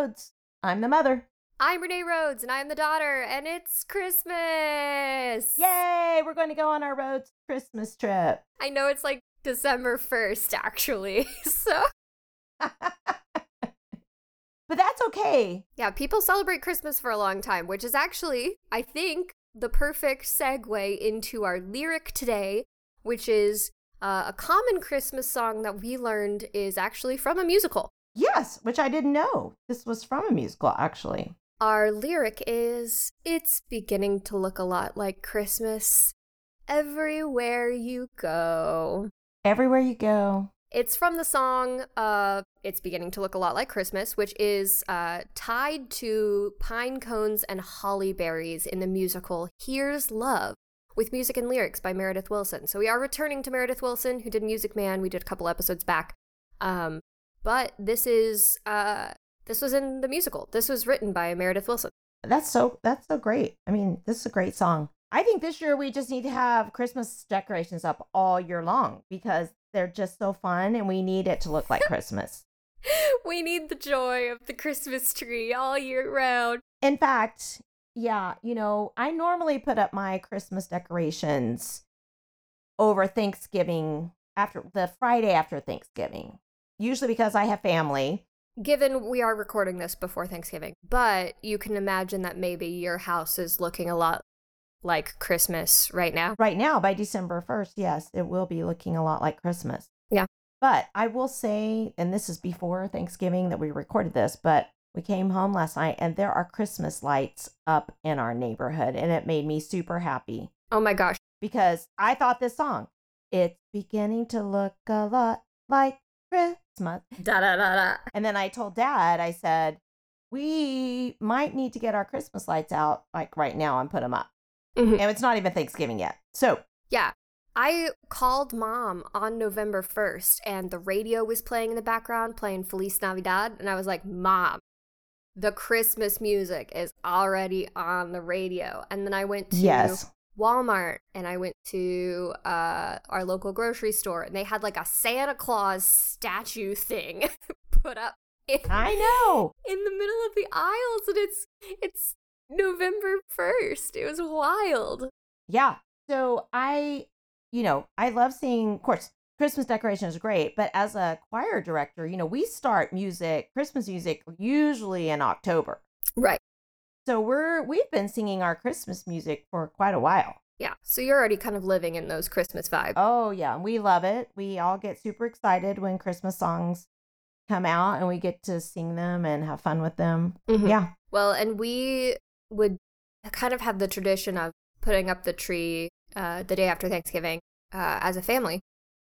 I'm Rhodes. I'm the mother. I'm Renee Rhodes, and I'm the daughter, and it's Christmas! Yay! We're going to go on our Rhodes Christmas trip. I know it's like December 1st, actually. So, but that's okay. yeah, people celebrate Christmas for a long time, which is actually, I think, the perfect segue into our lyric today, which is uh, a common Christmas song that we learned is actually from a musical. Yes, which I didn't know. This was from a musical, actually. Our lyric is It's beginning to look a lot like Christmas everywhere you go. Everywhere you go. It's from the song uh, It's Beginning to Look a Lot Like Christmas, which is uh, tied to pine cones and holly berries in the musical Here's Love with music and lyrics by Meredith Willson. So we are returning to Meredith Willson, who did Music Man. We did a couple episodes back. Um, but this is uh, this was in the musical. This was written by Meredith Willson. That's so that's so great. I mean, this is a great song. I think this year we just need to have Christmas decorations up all year long because they're just so fun and we need it to look like Christmas. we need the joy of the Christmas tree all year round. In fact, yeah, you know, I normally put up my Christmas decorations over Thanksgiving after the Friday after Thanksgiving. Usually because I have family. Given we are recording this before Thanksgiving, but you can imagine that maybe your house is looking a lot like Christmas right now. Right now, by December 1st, yes, it will be looking a lot like Christmas. Yeah. But I will say, and this is before Thanksgiving that we recorded this, but we came home last night and there are Christmas lights up in our neighborhood, and it made me super happy Oh my gosh. because I thought this song, it's beginning to look a lot like Christmas. Da da da da. And then I told dad, I said, we might need to get our Christmas lights out like right now and put them up. Mhm. And it's not even Thanksgiving yet. So, Yeah. I called mom on November 1st and the radio was playing in the background, playing Feliz Navidad. And I was like, Mom, the Christmas music is already on the radio. And then I went to yes. Walmart and I went to uh, our local grocery store and they had like a Santa Claus statue thing put up in, I know. in the middle of the aisles and it's it's November 1st. It was wild. Yeah. So I, you know, I love seeing, of course, Christmas decoration is great, but as a choir director, you know, we start music, Christmas music, usually in October. Right. So we're we've been singing our Christmas music for quite a while. Yeah. So you're already kind of living in those Christmas vibes. Oh yeah, we love it. We all get super excited when Christmas songs come out and we get to sing them and have fun with them. Mhm. Yeah. Well, and we would kind of have the tradition of putting up the tree uh, the day after Thanksgiving uh, as a family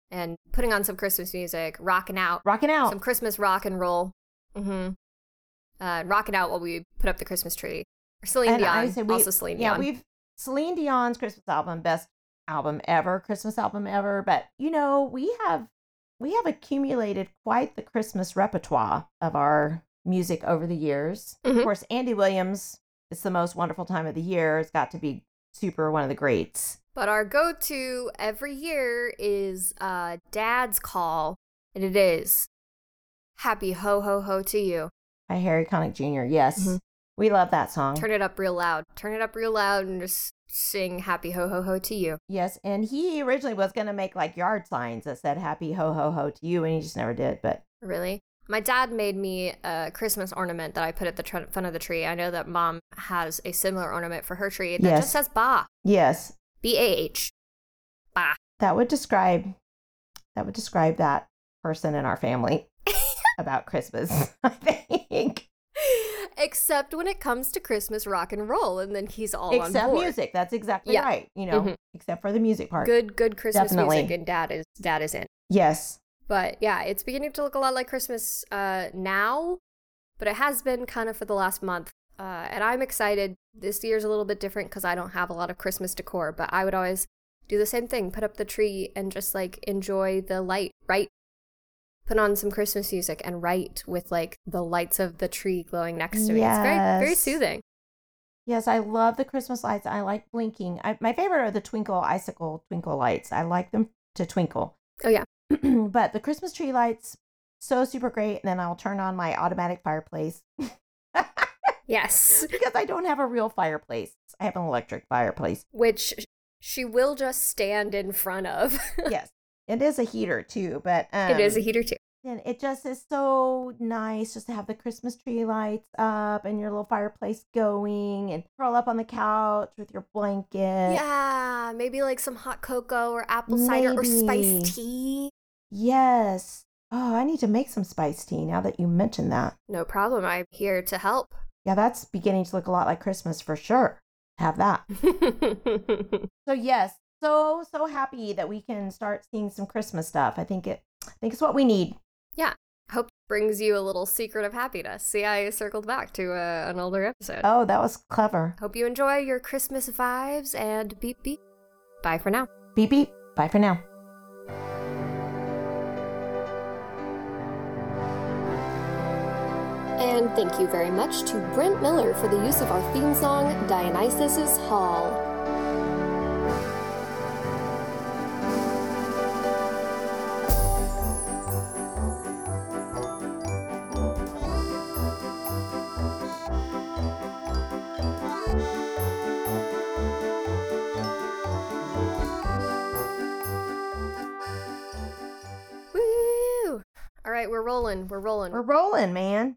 and putting on some Christmas music, rocking out, Rocking out. some Christmas rock and roll. Mm-hmm. Uh, rocking out while we put up the Christmas tree. Or Celine And I Dion, said we- also Celine yeah, Dion. we've Celine Dion's Christmas album, best album ever, Christmas album ever. But you know, we have we have accumulated quite the Christmas repertoire of our music over the years. Mhm. Of course, Andy Williams, it's the most wonderful time of the year. It's got to be super one of the greats. But our go to every year is uh, Dad's Call, and it is Happy Ho Ho Ho to You. By Harry Connick Jr. Yes. Mhm. We love that song. Turn it up real loud. Turn it up real loud and just sing Happy Ho Ho Ho to You. Yes, and he originally was going to make like yard signs that said "Happy Ho Ho Ho" to you, and he just never did. But Really? My dad made me a Christmas ornament that I put at the tr- front of the tree. I know that mom has a similar ornament for her tree that Yes. just says Ba. yes, B A H. Ba. that would describe that would describe that person in our family about Christmas. I think, Except when it comes to Christmas rock and roll, and then he's all on except board. music. That's exactly Yeah. right. You know, Mhm. except for the music part. Good, good Christmas Definitely. music, and dad is dad is in. Yes, But yeah, it's beginning to look a lot like Christmas uh, now, but it has been kind of for the last month. Uh, and I'm excited. This year's a little bit different because I don't have a lot of Christmas decor, but I would always do the same thing put up the tree and just like enjoy the light, right? Put on some Christmas music and write with like the lights of the tree glowing next to me. It's very, very soothing. yes, I love the Christmas lights. I like blinking. I, my favorite are the twinkle icicle twinkle lights. I like them to twinkle. Oh, yeah. but the Christmas tree lights so super great. And then I'll turn on my automatic fireplace Yes. because I don't have a real fireplace. I have an electric fireplace. Which she will just stand in front of. yes, it is a heater too, but um, it is a heater too. And it just is so nice just to have the Christmas tree lights up and your little fireplace going and curl up on the couch with your blanket. Yeah, maybe like some hot cocoa or apple cider or Maybe. spiced tea. Yes. Oh, I need to make some spiced tea now that you mentioned that. No problem. I'm here to help. Yeah, that's beginning to look a lot like Christmas for sure. Have that. So yes, so so happy that we can start seeing some Christmas stuff. I think it I think it's what we need. Yeah, hope brings you a little secret of happiness. See, I circled back to uh, an older episode. Oh, that was clever. Hope you enjoy your Christmas vibes and beep beep. Bye for now. Beep beep. Bye for now. And thank you very much to Brent Miller for the use of our theme song, Dionysus's Hall. Right, we're rolling. We're rolling. We're rolling, man.